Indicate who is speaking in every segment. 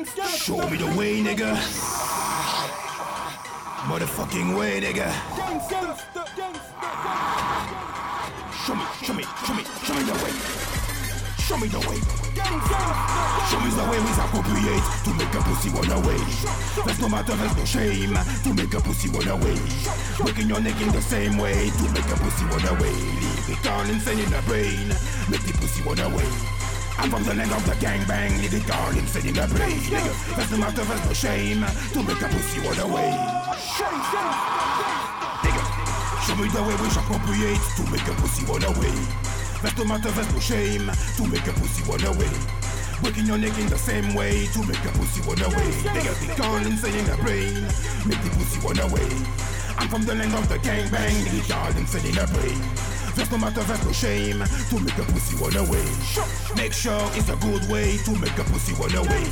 Speaker 1: Show me the way, nigga. Motherfucking way, nigga. Show me, show me, show me, show me the way. Show me the way. Show me the way we appropriate to make a pussy run away. There's no matter, there's no shame to make a pussy run away. Breaking your neck in the same way to make a pussy run away. Leave it all insane in the brain, make the pussy run away. I'm from the land of the gangbang, it all insane in the brain. Nigga, there's no matter, there's no shame to make a pussy run away. Nigga, show me the way we appropriate to make a pussy run away. There's no matter, there's no shame to make a pussy run away. Breaking your neck in the same way to make a pussy run away. Nigga, be gone insane in the brain, make the pussy run away. I'm from the land of the gangbang, leave it all insane in the brain. There's no matter, there's no shame to make a pussy run away. Make sure it's a good way to make a pussy run away.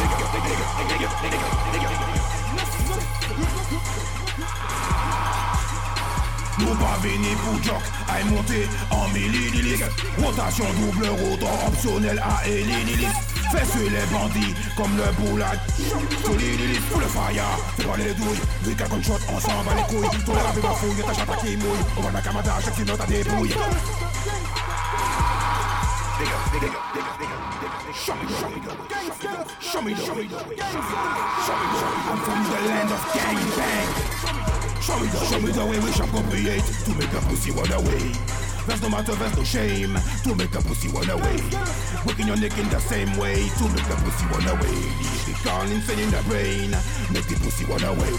Speaker 1: Nigga, nigga, nigga, nigga, nigga, nigga. Pour jock, Rotation double optionnel à Fais suer les bandits comme le boulac Solide pour le fire. Fais pas les douilles. Vu qu'un gunshot on s'en bat les couilles. Ton rap est bafouille ta chata qui mouille. On va la camada chaque sinon t'as des Show me, show me, show me, show me, show me, the me, show me, show me, show me, show me, show me, show me, show me, show me, show me, show me, show me, show Working your neck in the same way to make a pussy run away. Leave it all insane in the brain, make the pussy run away.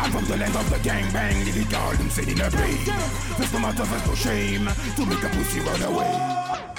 Speaker 1: I'm from the land of the gang bang, leave it all insane in the brain. There's no matter, there's no shame to make a pussy run away.